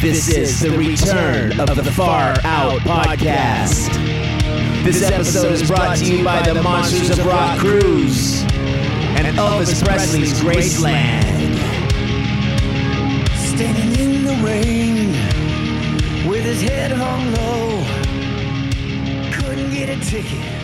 This is the return of the Far Out Podcast. This episode is brought to you by the Monsters of Rock Cruise and Elvis Presley's Graceland. Standing in the rain with his head hung low. Couldn't get a ticket.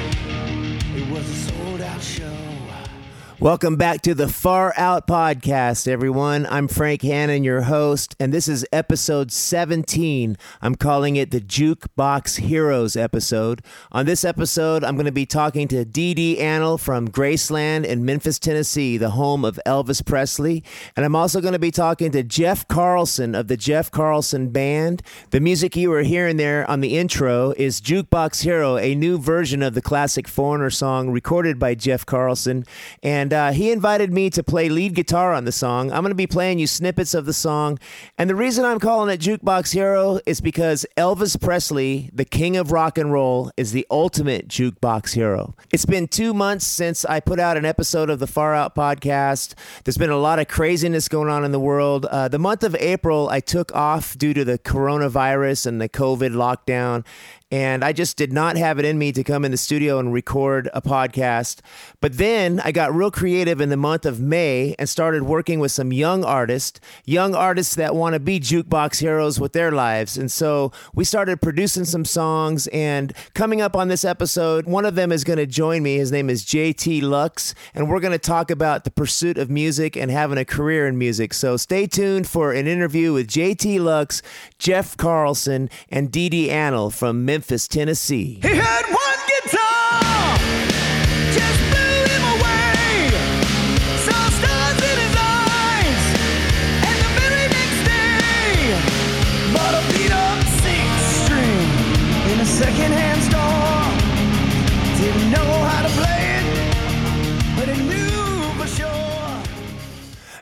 Welcome back to the Far Out Podcast, everyone. I'm Frank Hannon, your host, and this is episode 17. I'm calling it the Jukebox Heroes episode. On this episode, I'm going to be talking to Dee Dee Annell from Graceland in Memphis, Tennessee, the home of Elvis Presley. And I'm also going to be talking to Jeff Carlson of the Jeff Carlson Band. The music you were hearing there on the intro is Jukebox Hero, a new version of the classic Foreigner song recorded by Jeff Carlson. And uh, he invited me to play lead guitar on the song. I'm going to be playing you snippets of the song. And the reason I'm calling it Jukebox Hero is because Elvis Presley, the king of rock and roll, is the ultimate jukebox hero. It's been two months since I put out an episode of the Far Out podcast. There's been a lot of craziness going on in the world. Uh, the month of April, I took off due to the coronavirus and the COVID lockdown. And I just did not have it in me to come in the studio and record a podcast. But then I got real creative in the month of May and started working with some young artists, young artists that want to be jukebox heroes with their lives. And so we started producing some songs. And coming up on this episode, one of them is going to join me. His name is JT Loux. And we're going to talk about the pursuit of music and having a career in music. So stay tuned for an interview with JT Loux, Jeff Carlson, and Dee Dee Annell from Memphis, Tennessee.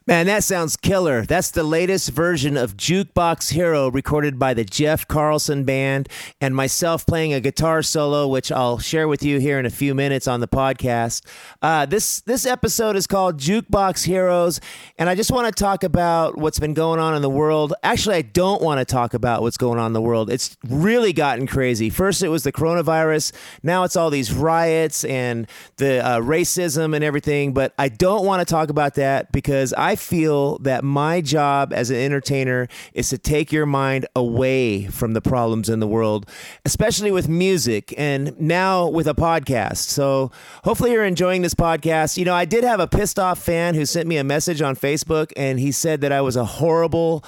Man, that sounds killer. That's the latest version of Jukebox Hero recorded by the Jeff Carlson Band and myself playing a guitar solo, which I'll share with you here in a few minutes on the podcast. Uh, this, this episode is called Jukebox Heroes, and I just want to talk about what's been going on in the world. Actually, I don't want to talk about what's going on in the world. It's really gotten crazy. First, it was the coronavirus. Now it's all these riots and the uh, racism and everything, but I don't want to talk about that because I feel that my job as an entertainer is to take your mind away from the problems in the world, especially with music and now with a podcast. So hopefully you're enjoying this podcast. You know, I did have a pissed off fan who sent me a message on Facebook and he said that I was a horrible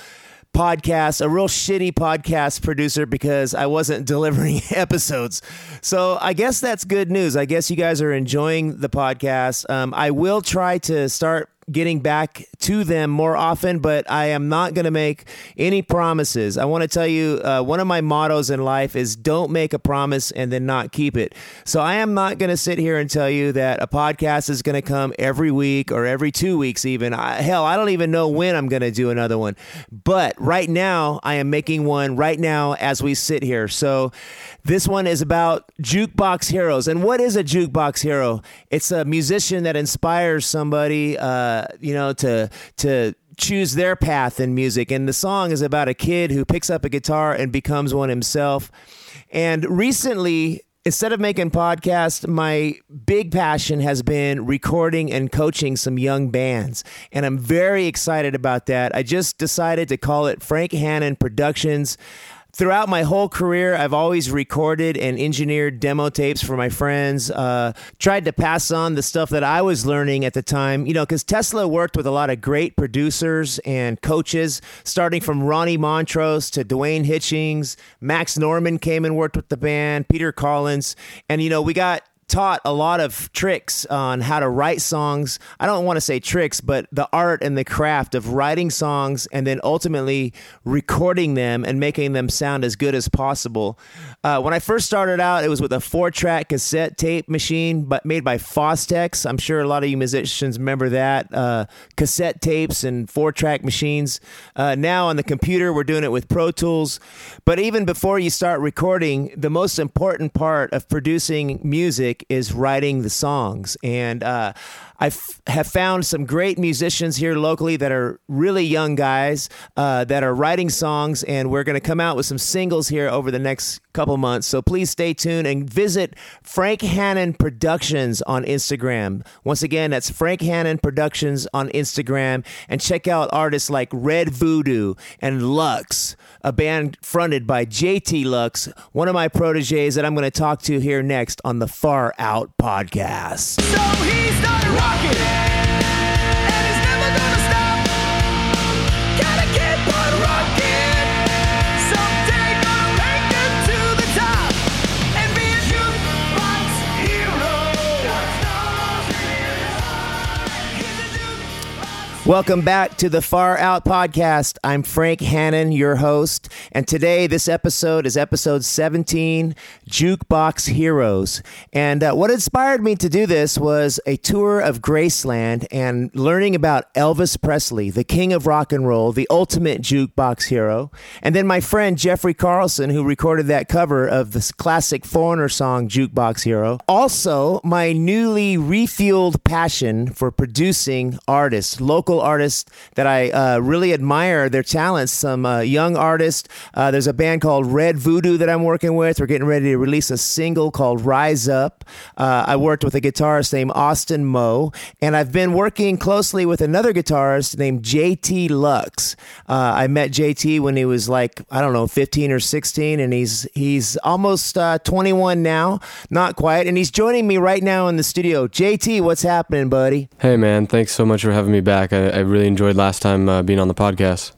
podcast, a real shitty podcast producer because I wasn't delivering episodes. So I guess that's good news. I guess you guys are enjoying the podcast. Um, I will try to start getting back to them more often, but I am not going to make any promises. I want to tell you uh, one of my mottos in life is don't make a promise and then not keep it. So I am not going to sit here and tell you that a podcast is going to come every week or every two weeks, even. I, hell, I don't even know when I'm going to do another one. But right now, I am making one right now as we sit here. So this one is about jukebox heroes. And what is a jukebox hero? It's a musician that inspires somebody. Uh, you know, to to choose their path in music. And the song is about a kid who picks up a guitar and becomes one himself. And recently, instead of making podcasts, my big passion has been recording and coaching some young bands. And I'm very excited about that. I just decided to call it Frank Hannon Productions throughout my whole career, I've always recorded and engineered demo tapes for my friends. Uh, tried to pass on the stuff that I was learning at the time, you know, because Tesla worked with a lot of great producers and coaches, starting from Ronnie Montrose to Dwayne Hitchings. Max Norman came and worked with the band, Peter Collins. And, you know, we got taught a lot of tricks on how to write songs. I don't want to say tricks, but the art and the craft of writing songs and then ultimately recording them and making them sound as good as possible. Uh, when I first started out, it was with a four track cassette tape machine, but made by Fostex. I'm sure a lot of you musicians remember that. Uh, cassette tapes and four track machines. Uh, now on the computer, we're doing it with Pro Tools. But even before you start recording, the most important part of producing music music is writing the songs. And uh, I f- have found some great musicians here locally that are really young guys uh, that are writing songs, and we're going to come out with some singles here over the next couple months. So please stay tuned and visit Frank Hannon Productions on Instagram. Once again, that's Frank Hannon Productions on Instagram, and check out artists like Red Voodoo and Loux, a band fronted by JT Loux, one of my proteges that I'm going to talk to here next on the Far Out podcast. So rocking, Welcome back to the Far Out Podcast. I'm Frank Hannon, your host, and today this episode is episode 17, Jukebox Heroes. And uh, what inspired me to do this was a tour of Graceland and learning about Elvis Presley, the king of rock and roll, the ultimate jukebox hero, and then my friend Jeffrey Carlson, who recorded that cover of the classic Foreigner song Jukebox Hero. Also, my newly refueled passion for producing artists, local artists that I uh, really admire their talents. Some uh, young artists. Uh, there's a band called Red Voodoo that I'm working with. We're getting ready to release a single called Rise Up. Uh, I worked with a guitarist named Austin Moe, and I've been working closely with another guitarist named JT Loux. Uh, I met JT when he was like I don't know 15 or 16, and he's he's almost uh, 21 now, not quite, and he's joining me right now in the studio. JT, what's happening, buddy? Hey man, thanks so much for having me back. I, I really enjoyed last time uh, being on the podcast.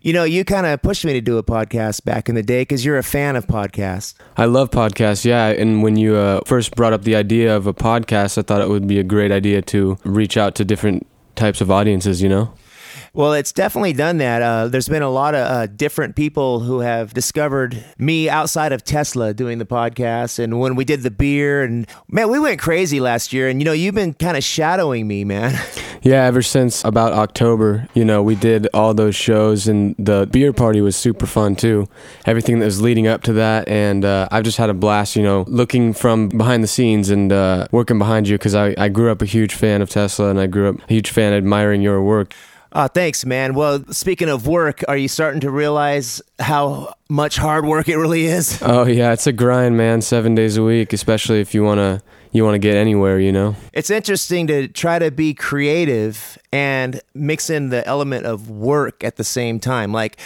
You know, you kind of pushed me to do a podcast back in the day because you're a fan of podcasts. I love podcasts, yeah. And when you uh, first brought up the idea of a podcast, I thought it would be a great idea to reach out to different types of audiences. You know? Well, it's definitely done that. Uh, there's been a lot of uh, different people who have discovered me outside of Tesla doing the podcast. And when we did the beer, and man, we went crazy last year. And you know, you've been kind of shadowing me, man. Yeah. Ever since about October, you know, we did all those shows, and the beer party was super fun too. Everything that was leading up to that, and uh, I've just had a blast. You know, looking from behind the scenes and uh, working behind you because I, I grew up a huge fan of Tesla, and I grew up a huge fan admiring your work. Oh, thanks, man. Well, speaking of work, are you starting to realize how much hard work it really is? Oh yeah, it's a grind, man. Seven days a week, especially if you wanna you wanna get anywhere, you know. It's interesting to try to be creative and mix in the element of work at the same time. Like,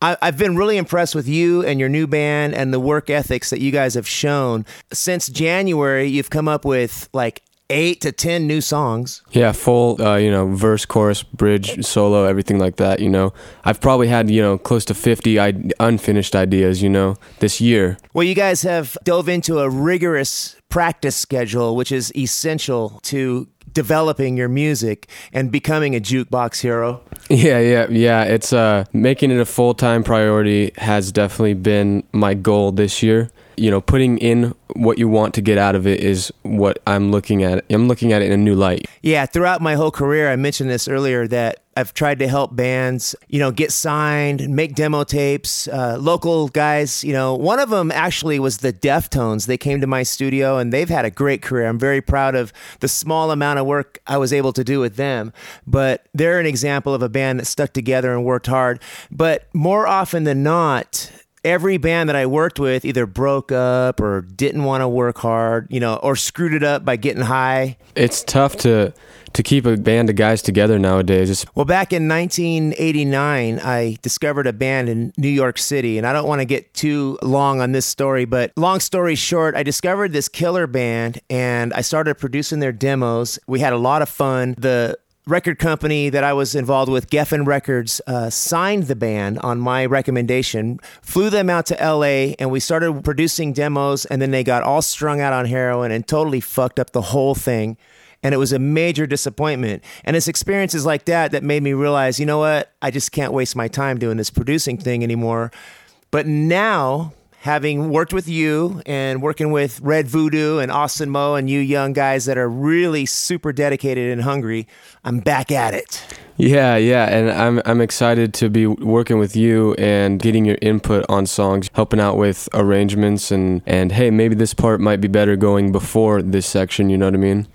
I've been really impressed with you and your new band and the work ethics that you guys have shown. Since January, you've come up with like eight to 10 new songs. Yeah, full, uh, you know, verse, chorus, bridge, solo, everything like that. You know, I've probably had you know close to fifty I- unfinished ideas. You know, this year. Well, you guys have dove into a rigorous practice schedule, which is essential to developing your music and becoming a jukebox hero. Yeah, yeah, yeah. It's uh, making it a full time priority has definitely been my goal this year. You know, putting in what you want to get out of it is what I'm looking at. I'm looking at it in a new light. Yeah, throughout my whole career, I mentioned this earlier that I've tried to help bands, you know, get signed, make demo tapes. Uh, local guys, you know, one of them actually was the Deftones. They came to my studio and they've had a great career. I'm very proud of the small amount of work I was able to do with them. But they're an example of a band that stuck together and worked hard. But more often than not, every band that I worked with either broke up or didn't want to work hard, you know, or screwed it up by getting high. It's tough to to keep a band of guys together nowadays. Well, back in 1989, I discovered a band in New York City, and I don't want to get too long on this story, but long story short, I discovered this killer band and I started producing their demos. We had a lot of fun. The record company that I was involved with, Geffen Records, uh, signed the band on my recommendation, flew them out to LA, and we started producing demos. And then they got all strung out on heroin and totally fucked up the whole thing. And it was a major disappointment. And it's experiences like that that made me realize, you know what? I just can't waste my time doing this producing thing anymore. But now, having worked with you and working with Red Voodoo and Austin Moe and you young guys that are really super dedicated and hungry, I'm back at it. Yeah, yeah, and I'm I'm excited to be working with you and getting your input on songs, helping out with arrangements and and hey, maybe this part might be better going before this section, you know what I mean?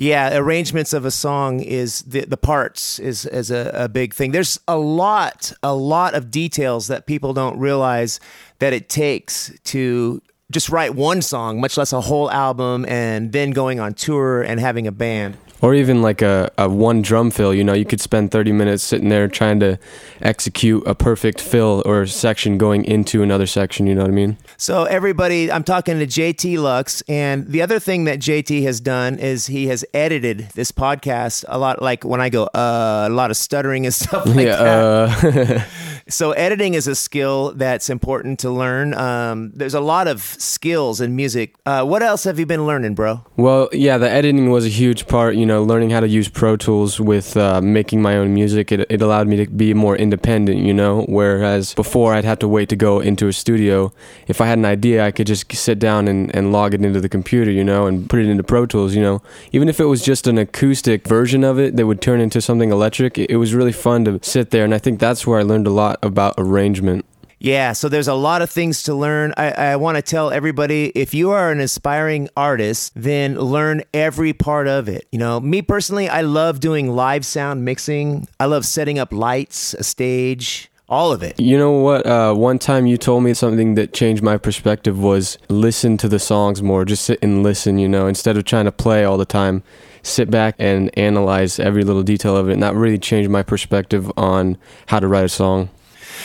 Yeah, arrangements of a song is the the parts is is a, a big thing. There's a lot a lot of details that people don't realize that it takes to just write one song, much less a whole album, and then going on tour and having a band. Or even like a, a one drum fill, you know, you could spend 30 minutes sitting there trying to execute a perfect fill or section going into another section, you know what I mean? So everybody, I'm talking to JT Loux, and the other thing that JT has done is he has edited this podcast a lot. Like when I go, uh, a lot of stuttering and stuff like yeah, that. uh, So editing is a skill that's important to learn. Um, there's a lot of skills in music. Uh, what else have you been learning, bro? Well, yeah, the editing was a huge part. You know, learning how to use Pro Tools with uh, making my own music. It, it allowed me to be more independent. You know, whereas before I'd have to wait to go into a studio. If I had an idea, I could just sit down and, and log it into the computer. You know, and put it into Pro Tools. You know, even if it was just an acoustic version of it that would turn into something electric, it, it was really fun to sit there. And I think that's where I learned a lot about arrangement. Yeah, so there's a lot of things to learn. I, I want to tell everybody if you are an aspiring artist, then learn every part of it. You know, me personally, I love doing live sound mixing, I love setting up lights, a stage. All of it. You know what? Uh, one time you told me something that changed my perspective was listen to the songs more. Just sit and listen, you know, instead of trying to play all the time. Sit back and analyze every little detail of it. And that really changed my perspective on how to write a song.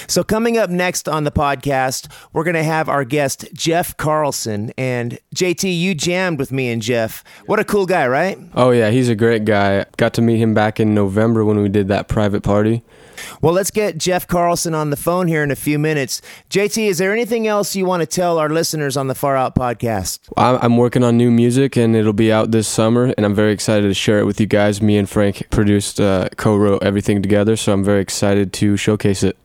So, coming up next on the podcast, we're going to have our guest, Jeff Carlson. And JT, you jammed with me and Jeff. What a cool guy, right? Oh, yeah, he's a great guy. Got to meet him back in November when we did that private party. Well, let's get Jeff Carlson on the phone here in a few minutes. JT, is there anything else you want to tell our listeners on the Far Out podcast? I'm I'm working on new music and it'll be out this summer, and I'm very excited to share it with you guys. Me and Frank produced, uh, co wrote everything together, so I'm very excited to showcase it.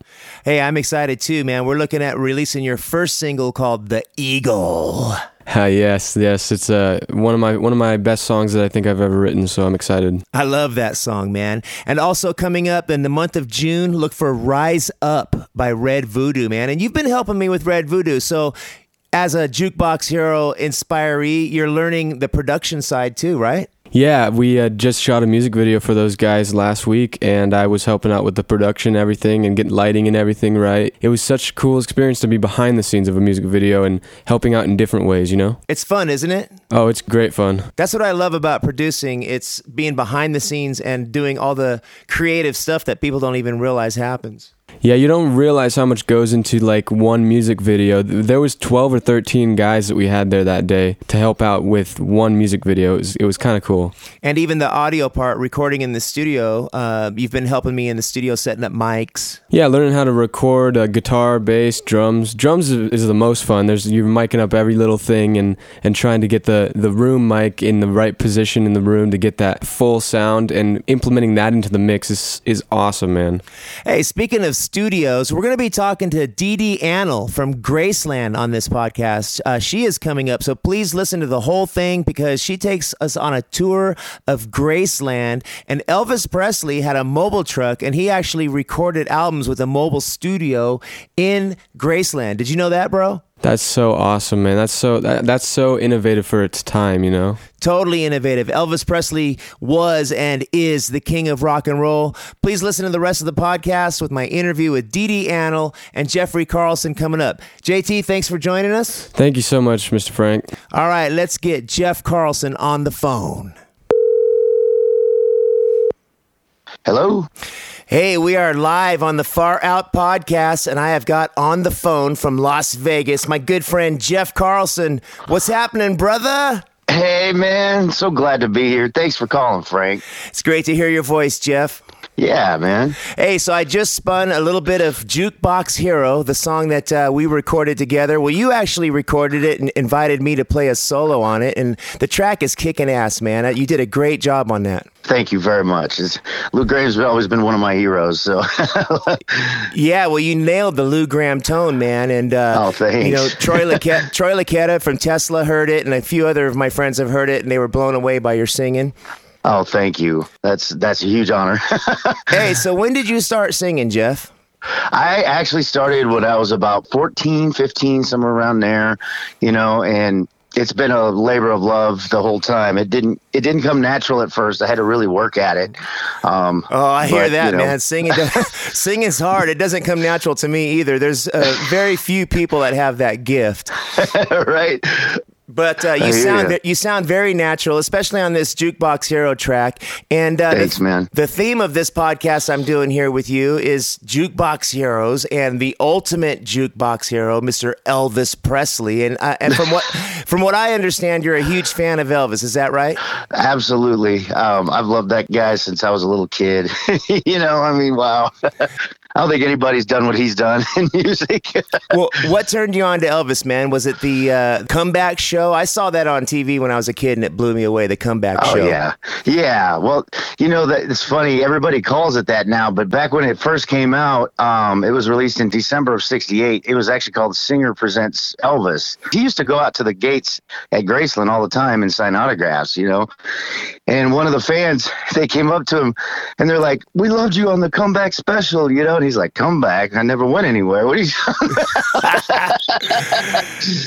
Hey, I'm excited too, man. We're looking at releasing your first single called The Eagle. Ah, yes, yes, it's uh, one of my one of my best songs that I think I've ever written. So I'm excited. I love that song, man. And also coming up in the month of June, look for Rise Up by Red Voodoo, man. And you've been helping me with Red Voodoo. So as a jukebox hero inspiree, you're learning the production side too, right? Yeah, we uh, just shot a music video for those guys last week, and I was helping out with the production, and everything, and getting lighting and everything right. It was such a cool experience to be behind the scenes of a music video and helping out in different ways. You know? It's fun, isn't it? Oh, it's great fun. That's what I love about producing. It's being behind the scenes and doing all the creative stuff that people don't even realize happens. Yeah, you don't realize how much goes into like one music video. There was 12 or 13 guys that we had there that day to help out with one music video. It was, it was kind of cool. And even the audio part, recording in the studio, uh, you've been helping me in the studio setting up mics. Yeah, learning how to record uh, guitar, bass, drums. Drums is, is the most fun. There's you're miking up every little thing and and trying to get the the room mic in the right position in the room to get that full sound and implementing that into the mix is is awesome, man. Hey, speaking of studios, we're going to be talking to Dee Dee Annell from Graceland on this podcast. Uh, she is coming up, so please listen to the whole thing because she takes us on a tour of Graceland. And Elvis Presley had a mobile truck, and he actually recorded albums with a mobile studio in Graceland. Did you know that, bro? That's so awesome, man. That's so that, that's so innovative for its time, you know. Totally innovative. Elvis Presley was and is the king of rock and roll. Please listen to the rest of the podcast with my interview with Dee Dee Annell and Jeffrey Carlson coming up. JT, thanks for joining us. Thank you so much, Mr. Frank. All right, let's get Jeff Carlson on the phone. Hello. Hey, we are live on the Far Out podcast, and I have got on the phone from Las Vegas my good friend Jeff Carlson. What's happening, brother? Hey, man. So glad to be here. Thanks for calling, Frank. It's great to hear your voice, Jeff. Yeah, man. Hey, so I just spun a little bit of Jukebox Hero, the song that uh, we recorded together. Well, you actually recorded it and invited me to play a solo on it, and the track is kicking ass, man. You did a great job on that. Thank you very much. It's, Lou Gramm's always been one of my heroes. So, Yeah, well, you nailed the Lou Gramm tone, man. And uh, Oh, thanks. you know, Troy Laquetta, Troy Luccketta from Tesla heard it, and a few other of my friends have heard it, and they were blown away by your singing. oh, thank you. That's that's a huge honor. Hey, so when did you start singing, Jeff? I actually started when I was about 14, 15, somewhere around there, you know, and it's been a labor of love the whole time. It didn't it didn't come natural at first. I had to really work at it. Um, Oh, I hear but, that, you know, man. Singing, singing's hard. It doesn't come natural to me either. There's uh, very few people that have that gift. right? But uh, you sound ya. you sound very natural, especially on this jukebox hero track. And uh, Thanks, the, man. The theme of this podcast I'm doing here with you is jukebox heroes and the ultimate jukebox hero, Mr. Elvis Presley. And uh, and from what from what I understand, you're a huge fan of Elvis. Is that right? Absolutely. Um, I've loved that guy since I was a little kid. you know, I mean, wow. I don't think anybody's done what he's done in music. Well, what turned you on to Elvis, man? Was it the uh, comeback show? I saw that on TV when I was a kid, and it blew me away. The comeback Oh show. yeah, yeah. Well, you know that it's funny. Everybody calls it that now, but back when it first came out, um, it was released in December of '68. It was actually called Singer Presents Elvis. He used to go out to the gates at Graceland all the time and sign autographs. You know, and one of the fans, they came up to him and they're like, "We loved you on the comeback special," you know. And he's like, come back. I never went anywhere. What are you?"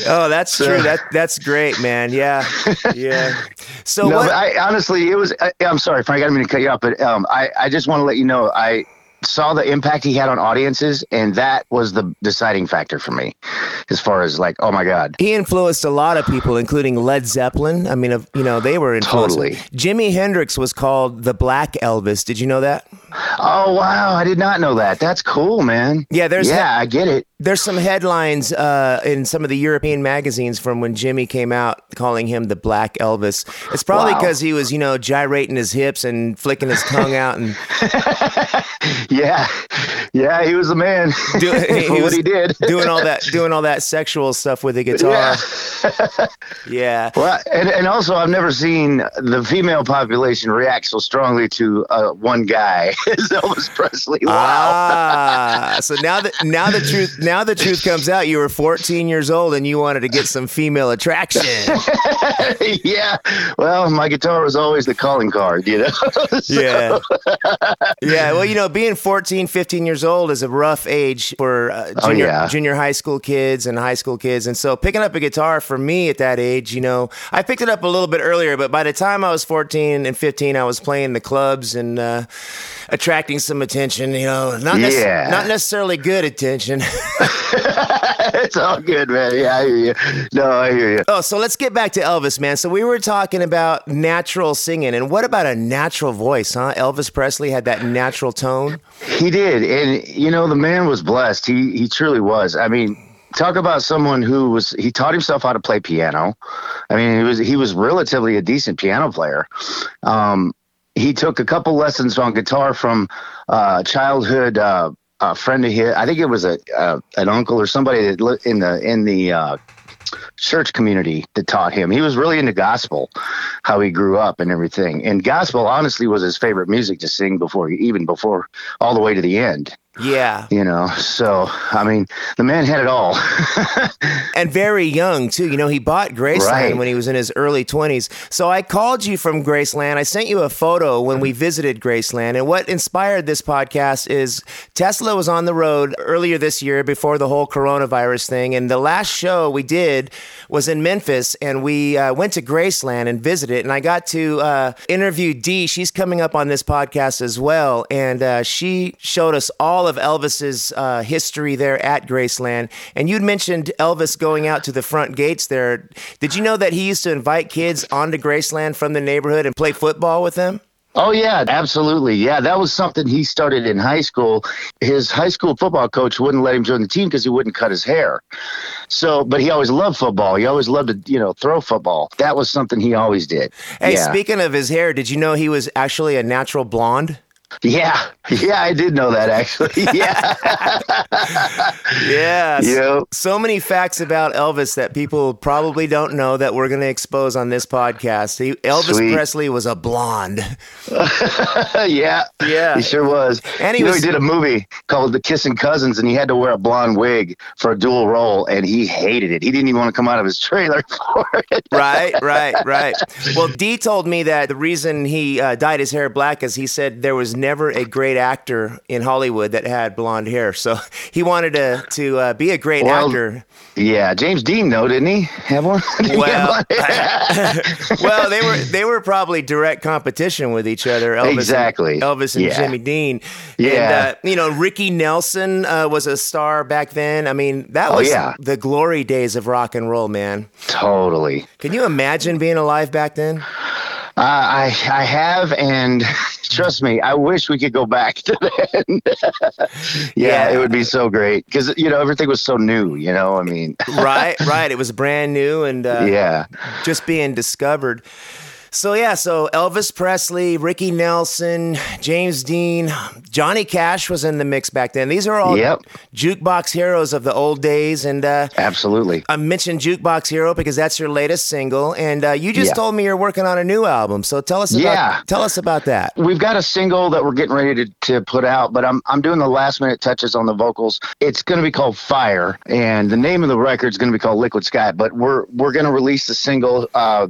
Oh, that's So- true. That that's great, man. Yeah, yeah. So no, what? I honestly, it was. I, I'm sorry, Frank. I didn't mean to cut you off, but um, I I just want to let you know I saw the impact he had on audiences, and that was the deciding factor for me, as far as like, oh my god, he influenced a lot of people, including Led Zeppelin. I mean, you know, they were influenced. Totally. Jimi Hendrix was called the Black Elvis. Did you know that? Oh wow, I did not know that. That's cool, man. Yeah, there's yeah, I get it. There's some headlines uh, in some of the European magazines from when Jimmy came out calling him the Black Elvis. It's probably Wow. because he was, you know, gyrating his hips and flicking his tongue out and Yeah, yeah, he was the man Do- he what was he did. doing all that, doing all that sexual stuff with the guitar. Yeah. Yeah. Well, and, and also, I've never seen the female population react so strongly to uh, one guy as Elvis Presley. Wow. Ah, so now that now the truth now the truth comes out. You were 14 years old and you wanted to get some female attraction. yeah. Well, my guitar was always the calling card, you know? So- Yeah. Yeah. Well, you know, being 14, 15 years old is a rough age for uh, Oh, junior, yeah. junior high school kids and high school kids. And so picking up a guitar for me at that age, you know, I picked it up a little bit earlier, but by the time I was 14 and 15, I was playing the clubs and uh, attracting some attention, you know, not, nec- Yeah. not necessarily good attention. it's all good, man. Yeah, I hear you. No, I hear you. Oh, so let's get back to Elvis, man. So we were talking about natural singing, and what about a natural voice, huh? Elvis Presley had that natural tone. He did. And, you know, the man was blessed. He, he truly was. I mean, talk about someone who was, he taught himself how to play piano. I mean, he was, he was relatively a decent piano player. Um, he took a couple lessons on guitar from uh, childhood uh, a friend of his. I think it was a uh, an uncle or somebody that li- in the in the uh, church community that taught him. He was really into gospel, how he grew up and everything. And gospel, honestly, was his favorite music to sing before, even before all the way to the end. Yeah. You know, so I mean, the man had it all. And very young, too. You know, he bought Graceland Right. when he was in his early 20s. So I called you from Graceland. I sent you a photo when we visited Graceland. And what inspired this podcast is Tesla was on the road earlier this year before the whole coronavirus thing. And the last show we did was in Memphis. And we uh, went to Graceland and visited. And I got to uh, interview Dee. She's coming up on this podcast as well. And uh, she showed us all of Elvis's uh, history there at Graceland. And you'd mentioned Elvis going out to the front gates there. Did you know that he used to invite kids onto Graceland from the neighborhood and play football with them? Oh yeah, absolutely. Yeah, that was something he started in high school. His high school football coach wouldn't let him join the team because he wouldn't cut his hair. So, but he always loved football. He always loved to, you know, throw football. That was something he always did. Hey, yeah. speaking of his hair, did you know he was actually a natural blonde? Yeah, yeah, I did know that actually. Yeah, Yeah. Yep. So many facts about Elvis that people probably don't know that we're going to expose on this podcast. He, Elvis Sweet. Presley was a blonde. yeah, Yeah. he sure was. And he you know, he did a movie called The Kissing Cousins, and he had to wear a blonde wig for a dual role, and he hated it. He didn't even want to come out of his trailer for it. right, right, right. Well, Dee told me that the reason he uh, dyed his hair black is he said there was never a great actor in Hollywood that had blonde hair. So he wanted to to uh, be a great Well, actor. Yeah, James Dean, though, didn't he have one? Didn't have Well, well, they were they were probably direct competition with each other. Elvis Exactly. and, Elvis and Yeah. Jimmy Dean. Yeah. and, uh, you know Ricky Nelson uh, was a star back then. I mean, that Oh, was yeah. the glory days of rock and roll, man. totally. Can you imagine being alive back then? Uh, I I have, and trust me, I wish we could go back to then. yeah, Yeah. it would be so great because you know everything was so new. You know, I mean, right, right. It was brand new and uh, yeah, just being discovered. So yeah, so Elvis Presley, Ricky Nelson, James Dean, Johnny Cash was in the mix back then. These are all Yep. jukebox heroes of the old days, and uh, absolutely. I mentioned Jukebox Hero because that's your latest single, and uh, you just Yeah. told me you're working on a new album. So tell us about Yeah. tell us about that. We've got a single that we're getting ready to, to put out, but I'm I'm doing the last minute touches on the vocals. It's going to be called Fire, and the name of the record is going to be called Liquid Sky. But we're we're going to release the single. Uh,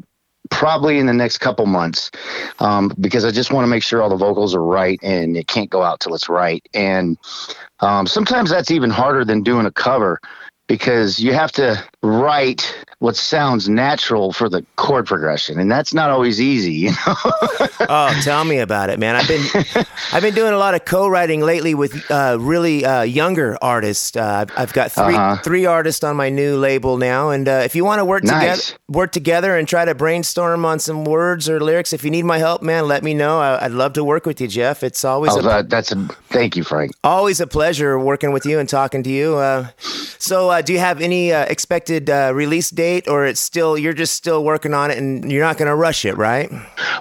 Probably in the next couple months, um, because I just want to make sure all the vocals are right, and it can't go out till it's right. And um, sometimes that's even harder than doing a cover, because you have to write what sounds natural for the chord progression, and that's not always easy. You know. Oh, tell me about it, man. I've been I've been doing a lot of co-writing lately with uh, really uh, younger artists. Uh, I've, I've got 3 Uh-huh. three artists on my new label now, and uh, if you want to work Nice. together, work together and try to brainstorm on some words or lyrics, if you need my help, man, let me know. I, I'd love to work with you, Jeff. It's always Oh, a that, that's a thank you, Frank. always a pleasure working with you and talking to you. Uh, so, uh, do you have any uh, expected uh, release date, or it's still you're just still working on it and you're not going to rush it, right?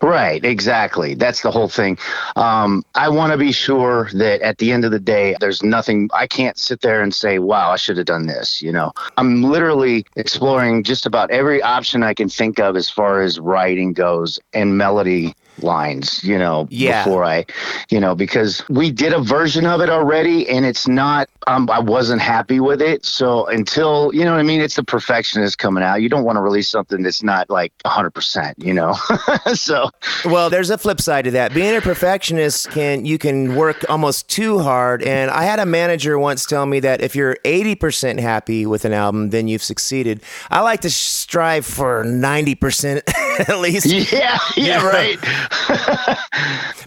Right, exactly. That's the whole thing. Um, I want to be sure that at the end of the day, there's nothing. I can't sit there and say, "Wow, I should have done this." You know, I'm literally exploring just about every option I can think of as far as writing goes and melody lines. You know, Yeah. before I, you know, because we did a version of it already, and it's not. Um, I wasn't happy with it. So until you know what I mean, it's the perfectionist coming out. You don't want to release something that's not like 100. percent You know, so Well, there's a flip side to that. Being a perfectionist can you can work almost too hard. And I had a manager once tell me that if you're 80% happy with an album, then you've succeeded. I like to strive for 90% at least. Yeah, yeah, right.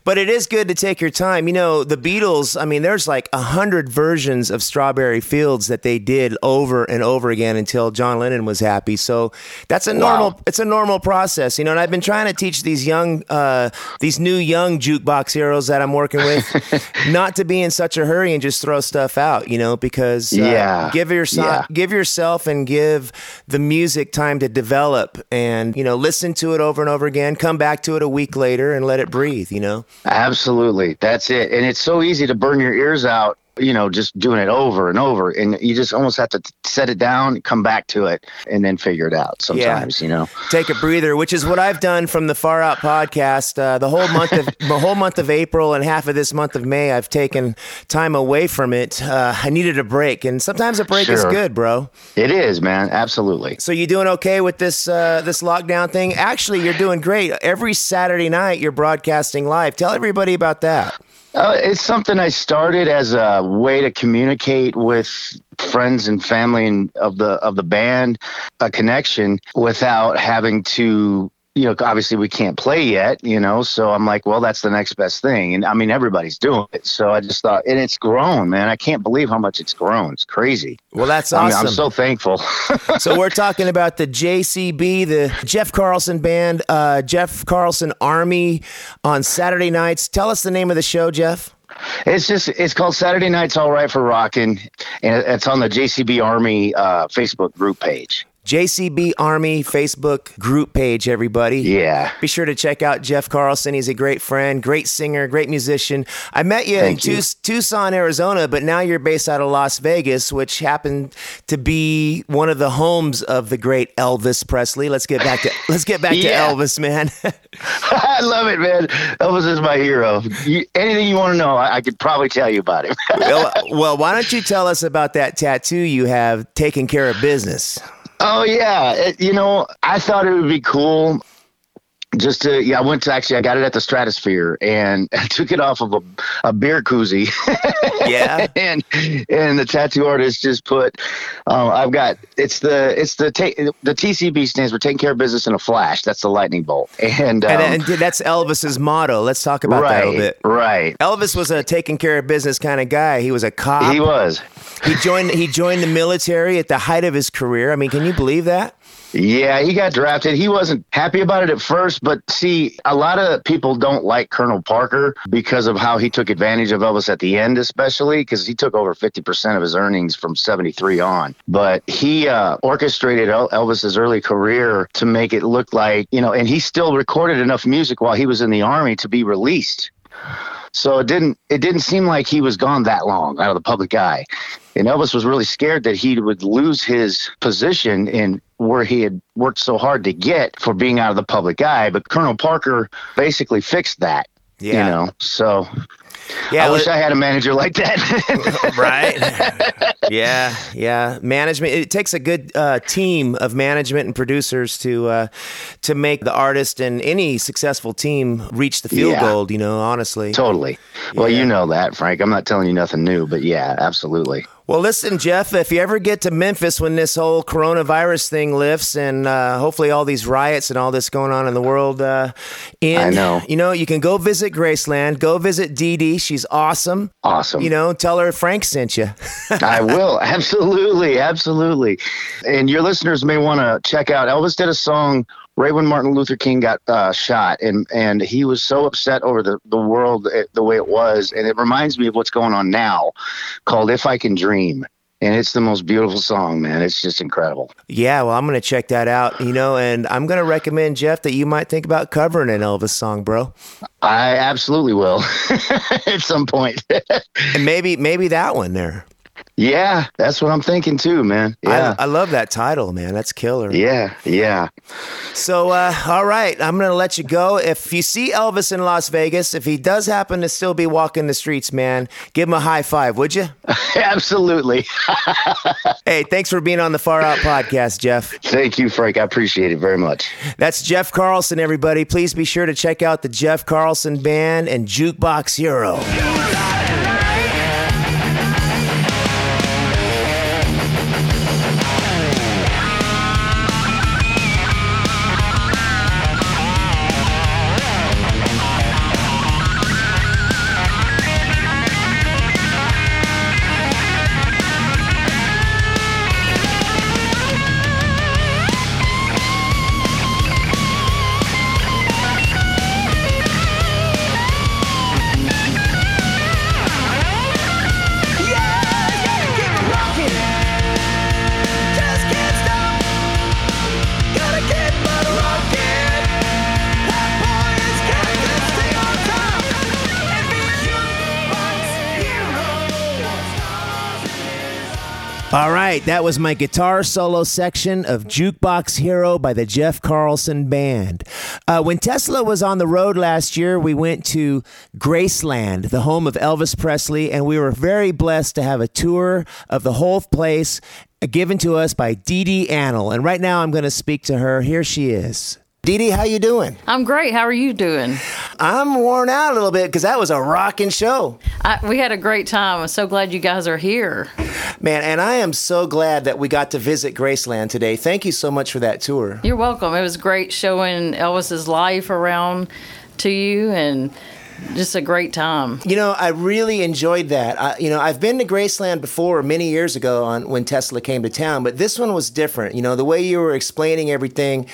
But it is good to take your time. You know, the Beatles, I mean, there's like a hundred versions of Strawberry Fields that they did over and over again until John Lennon was happy. So that's a normal Wow. it's a normal process, you know, and I've been trying to teach these young uh these new young jukebox heroes that I'm working with not to be in such a hurry and just throw stuff out, you know, because uh, Yeah. give yourself Yeah. give yourself and give the music time to develop and, you know, listen to it over and over again, come back to it a week later and let it breathe, you know. Absolutely. That's it. And it's so easy to burn your ears out, you know, just doing it over and over. And you just almost have to t- set it down, come back to it, and then figure it out sometimes, you know. take a breather, which is what I've done from the Far Out podcast. Uh, the whole month of the whole month of April and half of this month of May, I've taken time away from it. Uh, I needed a break, and sometimes a break is good, bro. It is, man. Absolutely. So you doing okay with this uh, this lockdown thing? Actually, you're doing great. Every Saturday night, you're broadcasting live. Tell everybody about that. Uh, it's something I started as a way to communicate with friends and family and of the of the band, a connection without having to you know, obviously we can't play yet, you know, so I'm like, well, that's the next best thing. And I mean, everybody's doing it. So I just thought, and it's grown, man. I can't believe how much it's grown. It's crazy. Well, that's I mean, awesome. I'm so thankful. so we're talking about the JCB, the Jeff Carlson Band, uh, Jeff Carlson Army on Saturday nights. Tell us the name of the show, Jeff. it's just, it's called Saturday Night's All Right for Rockin'. And it's on the JCB Army uh, Facebook group page. JCB Army Facebook group page, everybody. Yeah. Be sure to check out Jeff Carlson. He's a great friend, great singer, great musician. I met you Thank in you. Tucson, Arizona, but now you're based out of Las Vegas, which happened to be one of the homes of the great Elvis Presley. Let's get back to let's get back Yeah. to Elvis, man. I love it, man. Elvis is my hero. You, anything you want to know, I, I could probably tell you about him. well, well, why don't you tell us about that tattoo you have taking care of business? Oh yeah, It- you know, I thought it would be cool. Just to, yeah, I went to actually, I got it at the Stratosphere and I took it off of a, a beer koozie. Yeah. and and the tattoo artist just put, uh, I've got it's the it's the ta- the TCB stands for taking care of business in a flash. That's the lightning bolt. And, um, And, and that's Elvis's motto. Let's talk about that a little bit. right. Elvis was a taking care of business kind of guy. He was a cop. He was. He joined he joined the military at the height of his career. I mean, can you believe that? Yeah, he got drafted. He wasn't happy about it at first, but see, a lot of people don't like Colonel Parker because of how he took advantage of Elvis at the end, especially because he took over 50% of his earnings from 73 on. But he uh, orchestrated El- Elvis's early career to make it look like, you know, and he still recorded enough music while he was in the army to be released. So it didn't it didn't seem like he was gone that long out of the public eye. And Elvis was really scared that he would lose his position in where he had worked so hard to get for being out of the public eye. But Colonel Parker basically fixed that. Yeah. You know. So Yeah, I wish I had a manager like that. right? yeah, yeah. Management. It takes a good uh, team of management and producers to uh, to make the artist and any successful team reach the field Yeah. goal. You know, honestly. totally. Well, Yeah. you know that, Frank. I'm not telling you nothing new, but yeah, absolutely. Well, listen, Jeff, if you ever get to Memphis when this whole coronavirus thing lifts and uh, hopefully all these riots and all this going on in the world uh, end, I know. You know, you can go visit Graceland, go visit Dee Dee. She's awesome. Awesome. You know, tell her Frank sent you. I will. Absolutely. Absolutely. And your listeners may want to check out Elvis did a song right when Martin Luther King got uh, shot, and, and he was so upset over the, the world eh, the way it was. And it reminds me of what's going on now called If I Can Dream. And it's the most beautiful song, man. It's just incredible. yeah, well, I'm going to check that out, you know, and I'm going to recommend, Jeff, that you might think about covering an Elvis song, bro. I absolutely will at some point. And maybe, maybe that one there. Yeah, that's what I'm thinking too, man. Yeah. I, I love that title, man. That's killer. yeah, yeah. So, uh, all right, I'm going to let you go. If you see Elvis in Las Vegas, if he does happen to still be walking the streets, man, give him a high five, would you? Absolutely. Hey, thanks for being on the Far Out podcast, Jeff. Thank you, Frank. I appreciate it very much. That's Jeff Carlson, everybody. Please be sure to check out the Jeff Carlson Band and Jukebox Hero. All right, that was my guitar solo section of Jukebox Hero by the Jeff Carlson Band. Uh, when Tesla was on the road last year, we went to Graceland, the home of Elvis Presley, and we were very blessed to have a tour of the whole place given to us by Dee Dee Annell. And right now I'm going to speak to her. Here she is. Dee Dee, how you doing? I'm great. How are you doing? I'm worn out a little bit because that was a rocking show. I, we had a great time. I'm so glad you guys are here. Man, and I am so glad that we got to visit Graceland today. Thank you so much for that tour. You're welcome. It was great showing Elvis's life around to you and just a great time. You know, I really enjoyed that. I, you know, I've been to Graceland before many years ago on when Tesla came to town, but this one was different. You know, the way you were explaining everything,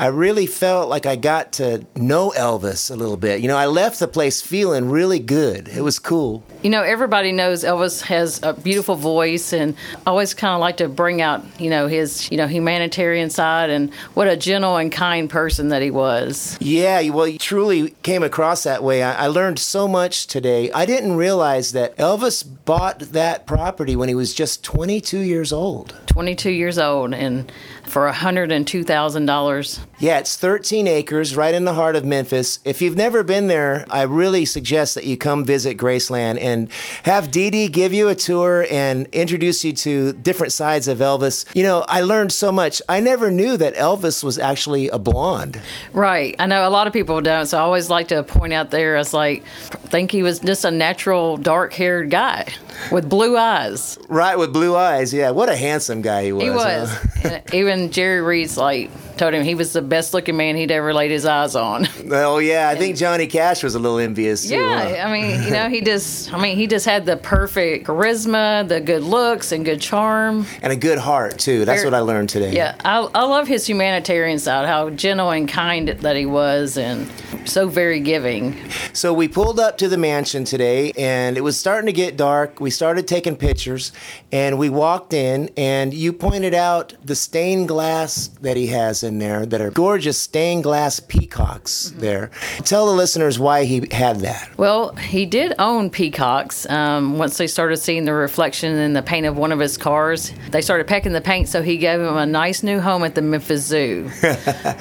I really felt like I got to know Elvis a little bit. You know, I left the place feeling really good. It was cool. You know, everybody knows Elvis has a beautiful voice, and I always kind of like to bring out, you know, his, you know, humanitarian side and what a gentle and kind person that he was. Yeah, well, you truly came across that way. I, I learned so much today. I didn't realize that Elvis bought that property when he was just 22 years old. 22 years old and for $102,000. Yeah, it's 13 acres right in the heart of Memphis. If you've never been there, I really suggest that you come visit Graceland and have Dee Dee give you a tour and introduce you to different sides of Elvis. You know, I learned so much. I never knew that Elvis was actually a blonde. Right. I know a lot of people don't, so I always like to point out there as like, think he was just a natural dark haired guy with blue eyes. Right, with blue eyes. Yeah, what a handsome guy he was. He was. huh? And Jerry Reed's like, told him he was the best looking man he'd ever laid his eyes on. Oh, yeah, I think Johnny Cash was a little envious too. huh? Yeah, I mean, you know, he just, I mean, he just had the perfect charisma, the good looks, and good charm. And a good heart, too. That's Very- what I learned today. Yeah, I, I love his humanitarian side, how gentle and kind that he was, and so very giving. So we pulled up to the mansion today, and it was starting to get dark. We started taking pictures, and we walked in, and you pointed out the stained glass that he has in there that are gorgeous stained glass peacocks there. Tell the listeners why he had that. Well, he did own peacocks. Um, once they started seeing the reflection in the paint of one of his cars, they started pecking the paint, so he gave them a nice new home at the Memphis Zoo.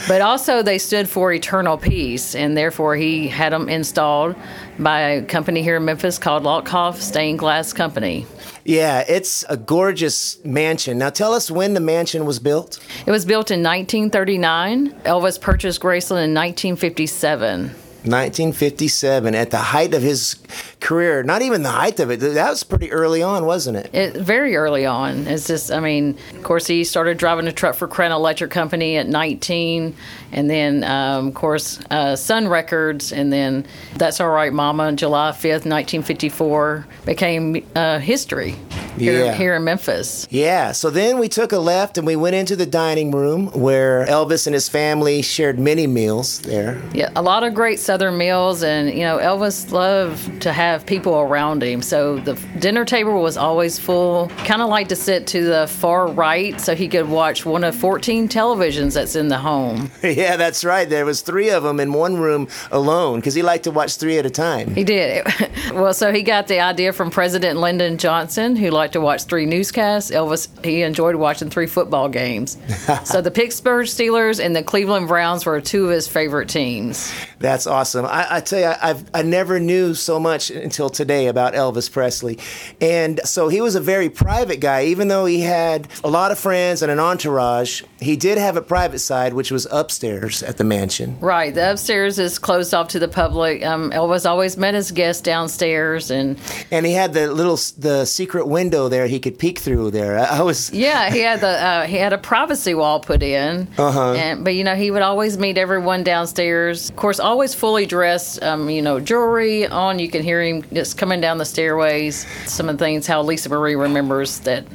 but also, they stood for eternal peace, and therefore, he had them installed by a company here in Memphis called Laukhuff Stained Glass Company. Yeah, it's a gorgeous mansion. Now tell us when the mansion was built. It was built in 1939. Elvis purchased Graceland in 1957. 1957, at the height of his career. Not even the height of it. That was pretty early on, wasn't it? It very early on. It's just, I mean, of course, he started driving a truck for Crown Electric Company at 19, and then, um, of course, uh, Sun Records, and then That's All Right, Mama, July 5th, 1954, became uh, history here, Yeah. here in Memphis. Yeah, so then we took a left and we went into the dining room where Elvis and his family shared many meals there. Yeah, a lot of great Southern meals, and you know Elvis loved to have people around him. So the dinner table was always full. Kind of like to sit to the far right so he could watch one of 14 televisions that's in the home. yeah, that's right. There was three of them in one room alone because he liked to watch three at a time. He did. well, so he got the idea from President Lyndon Johnson, who liked to watch three newscasts. Elvis, he enjoyed watching three football games. so the Pittsburgh Steelers and the Cleveland Browns were two of his favorite teams. That's awesome. I, I tell you, I, I've, I never knew so much until today about Elvis Presley. And so he was a very private guy, even though he had a lot of friends and an entourage. He did have a private side, which was upstairs at the mansion. Right. The upstairs is closed off to the public. Um, Elvis always met his guests downstairs, and And he had the little the secret window there he could peek through there. I, I was yeah, he had the uh, he had a privacy wall put in. Uh-huh. But you know, he would always meet everyone downstairs. Of course, always fully dressed. Um, you know, jewelry on. You can hear him just coming down the stairways. Some of the things how Lisa Marie remembers that.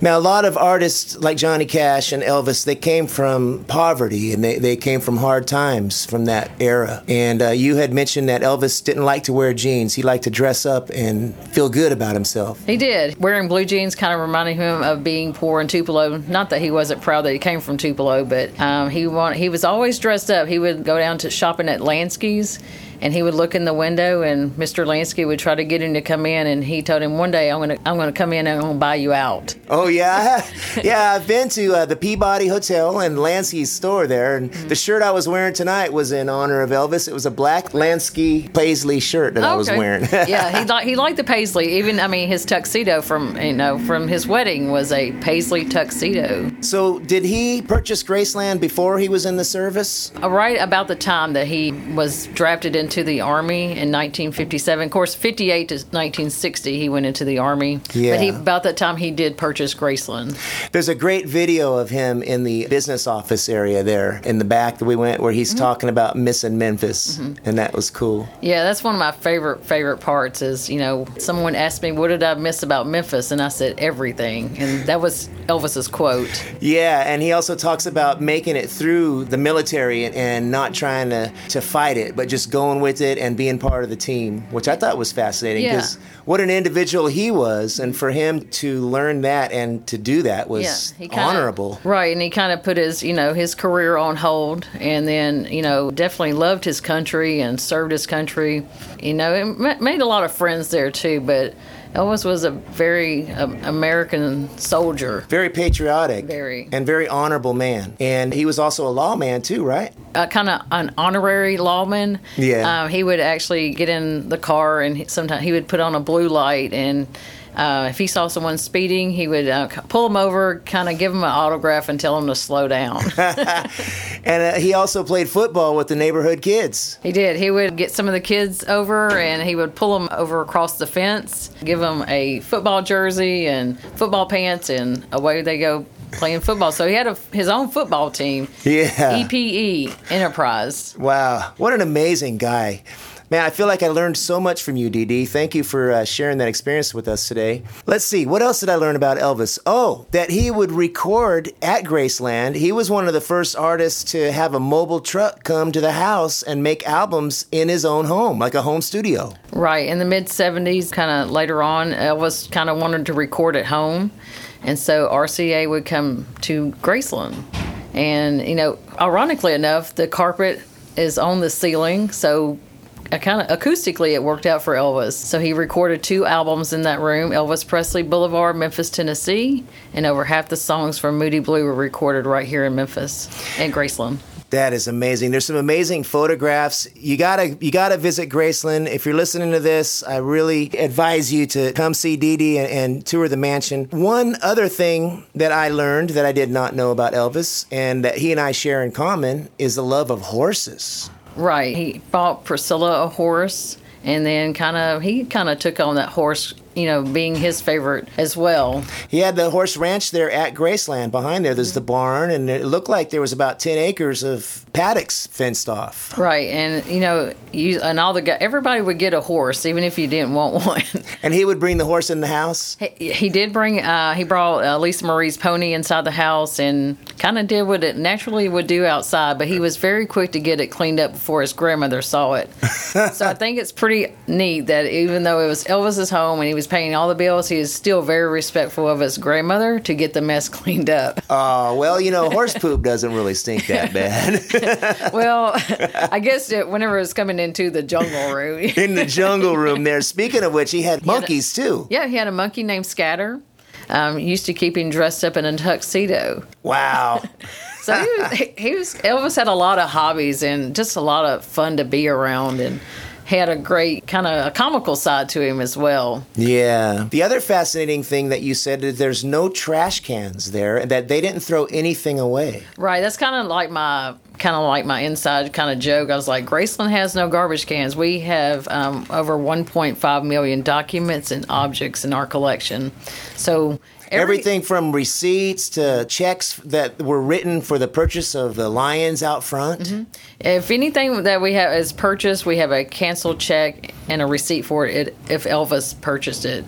Now, a lot of artists like Johnny Cash and Elvis, they came from poverty and they, they came from hard times from that era. And uh, you had mentioned that Elvis didn't like to wear jeans. He liked to dress up and feel good about himself. He did. Wearing blue jeans kind of reminded him of being poor in Tupelo. Not that he wasn't proud that he came from Tupelo, but um, he he was always dressed up. He would go down to shopping at Lansky's and he would look in the window, and Mr. Lansky would try to get him to come in, and he told him one day, "I'm gonna I'm gonna come in and I'm gonna buy you out." Oh yeah, yeah. I've been to uh, the Peabody Hotel and Lansky's store there, and Mm-hmm. the shirt I was wearing tonight was in honor of Elvis. It was a black Lansky paisley shirt that I was Okay. wearing. yeah, he liked he liked the paisley. Even I mean, his tuxedo from you know from his wedding was a paisley tuxedo. so, did he purchase Graceland before he was in the service? Uh, Right about the time that he was drafted into the army in 1957. Of course, 58 to 1960, he went into the army. Yeah. But he, about that time, he did purchase Graceland. There's a great video of him in the business office area there in the back that we went, where Mm-hmm. he's talking about missing Memphis, and that was cool. Yeah, that's one of my favorite favorite parts. Is you know, someone asked me what did I miss about Memphis, and I said everything, and that was Elvis's quote. Yeah, and he also talks about making it through the military and, and not trying to, to fight it, but just going with it and being part of the team, which I thought was fascinating Yeah. because what an individual he was, and for him to learn that and to do that was he kinda- honorable. right? And he kind of put his, you know, his career on hold, and then, you know, definitely loved his country and served his country. You know, ma- made a lot of friends there too. But Elvis was a very um, American soldier, Very patriotic, Very. and very honorable man, and he was also a lawman too, right? Uh, kind of an honorary lawman. Yeah. um, he would actually get in the car, and sometimes he would put on a blue light and. Uh, if he saw someone speeding, he would uh, pull them over, kind of give them an autograph, and tell them to slow down. And uh, he also played football with the neighborhood kids. He did. He would get some of the kids over and he would pull them over across the fence, give them a football jersey and football pants, and away they go playing football. So he had a, his own football team, Yeah. EPE Enterprise. Wow, what an amazing guy. Man, I feel like I learned so much from you, Dee Dee. Thank you for uh, sharing that experience with us today. Let's see, what else did I learn about Elvis? Oh, that he would record at Graceland. He was one of the first artists to have a mobile truck come to the house and make albums in his own home, like a home studio. Right. In the mid 70s, kind of later on, Elvis kind of wanted to record at home. And so RCA would come to Graceland. And, you know, ironically enough, the carpet is on the ceiling. So I kind of acoustically it worked out for Elvis. So he recorded two albums in that room Elvis Presley Boulevard, Memphis, Tennessee. And over half the songs from Moody Blue were recorded right here in Memphis and Graceland. That is amazing. There's some amazing photographs. You gotta you gotta visit Graceland. If you're listening to this, I really advise you to come see Dee Dee and, and tour the mansion. One other thing that I learned that I did not know about Elvis and that he and I share in common is the love of horses. Right. He bought Priscilla a horse and then kind of he kind of took on that horse, you know, being his favorite as well. He had the horse ranch there at Graceland. Behind there, there's the barn, and it looked like there was about ten acres of paddocks fenced off. Right. And you know, you and all the guy everybody would get a horse even if you didn't want one. And he would bring the horse in the house. He, he did bring. Uh, he brought uh, Lisa Marie's pony inside the house and kind of did what it naturally would do outside. But he was very quick to get it cleaned up before his grandmother saw it. so I think it's pretty neat that even though it was Elvis's home and he was paying all the bills, he is still very respectful of his grandmother to get the mess cleaned up. Oh well, you know, horse poop doesn't really stink that bad. well, I guess it, whenever it was coming into the jungle room. in the jungle room there. Speaking of which, he had monkeys too. yeah, he had a monkey named Scatter. Um, used to keep him dressed up in a tuxedo. Wow. So he was, he- he was Elvis had a lot of hobbies and just a lot of fun to be around and had a great kind of a comical side to him as well. Yeah. The other fascinating thing that you said is there's no trash cans there, and that they didn't throw anything away. Right, that's kind of like my kind of like my inside kind of joke. I was like, Graceland has no garbage cans. We have um, over 1.5 million documents and objects in our collection. So every- Everything from receipts to checks that were written for the purchase of the lions out front. If anything that we have is purchased, we have a canceled check and a receipt for it if Elvis purchased it.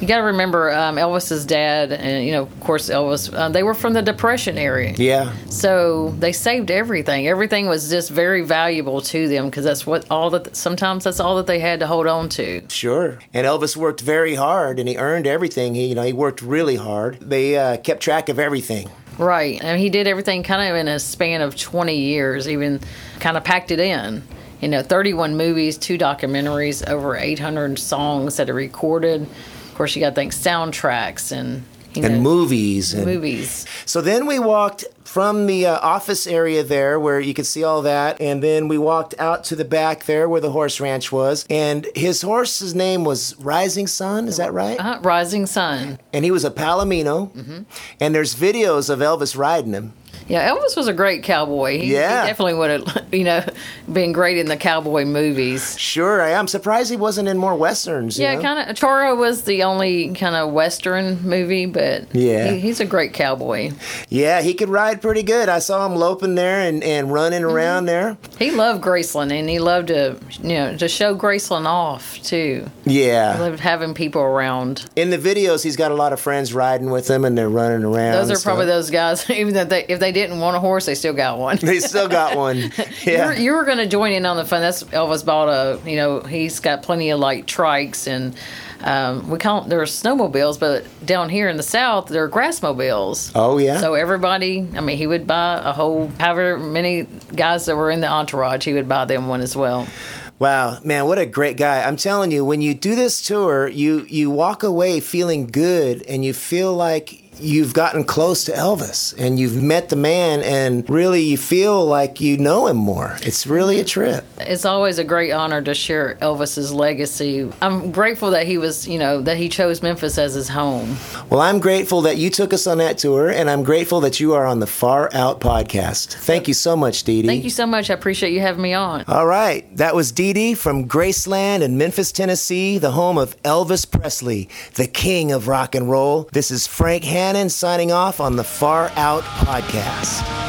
You got to remember um, Elvis's dad, and you know, of course, Elvis. Uh, they were from the Depression area, Yeah. so they saved everything. Everything was just very valuable to them because that's what all that. Sometimes that's all that they had to hold on to. Sure. And Elvis worked very hard and he earned everything. He, you know, he worked really hard. They uh, kept track of everything. Right, and he did everything kind of in a span of twenty years, even kind of packed it in. you know, 31 movies, two documentaries, over 800 songs that are recorded. Of course, you got to think soundtracks and you and know, movies and movies. So then we walked from the uh, office area there where you could see all that, and then we walked out to the back there where the horse ranch was. And his horse's name was Rising Sun, is that right? Uh, Rising Sun. And he was a Palomino. Mm-hmm. And there's videos of Elvis riding him. Yeah, Elvis was a great cowboy. He, Yeah. he definitely would have, you know, been great in the cowboy movies. Sure, I am surprised he wasn't in more westerns. you Yeah, kind of. Charro was the only kind of western movie, but Yeah. he, he's a great cowboy. Yeah, he could ride pretty good. I saw him loping there and, and running Mm-hmm. around there. He loved Graceland, and he loved to, you know, to show Graceland off too. He Yeah. loved having people around. In the videos, he's got a lot of friends riding with him and they're running around. Those are probably those guys. Even if they if they didn't want a horse, they still got one. They still got one. Yeah. you were going to join in on the fun. That's Elvis bought a. You know, he's got plenty of like trikes and um, we call they're snowmobiles, but down here in the south they're grassmobiles. Oh, yeah. So everybody, I mean, he would buy a whole, however many guys that were in the entourage, he would buy them one as well. Wow, man, what a great guy. I'm telling you, when you do this tour, you you walk away feeling good and you feel like you've gotten close to Elvis and you've met the man and really you feel like you know him more. It's really a trip. It's always a great honor to share Elvis's legacy. I'm grateful that he was, you know, that he chose Memphis as his home. Well, I'm grateful that you took us on that tour and I'm grateful that you are on the Far Out podcast. Thank you so much, Dee Dee. Thank you so much. I appreciate you having me on. All right, that was Dee Dee from Graceland in Memphis, Tennessee, the home of Elvis Presley, the king of rock and roll. This is Frank Hannon signing off on the Far Out Podcast.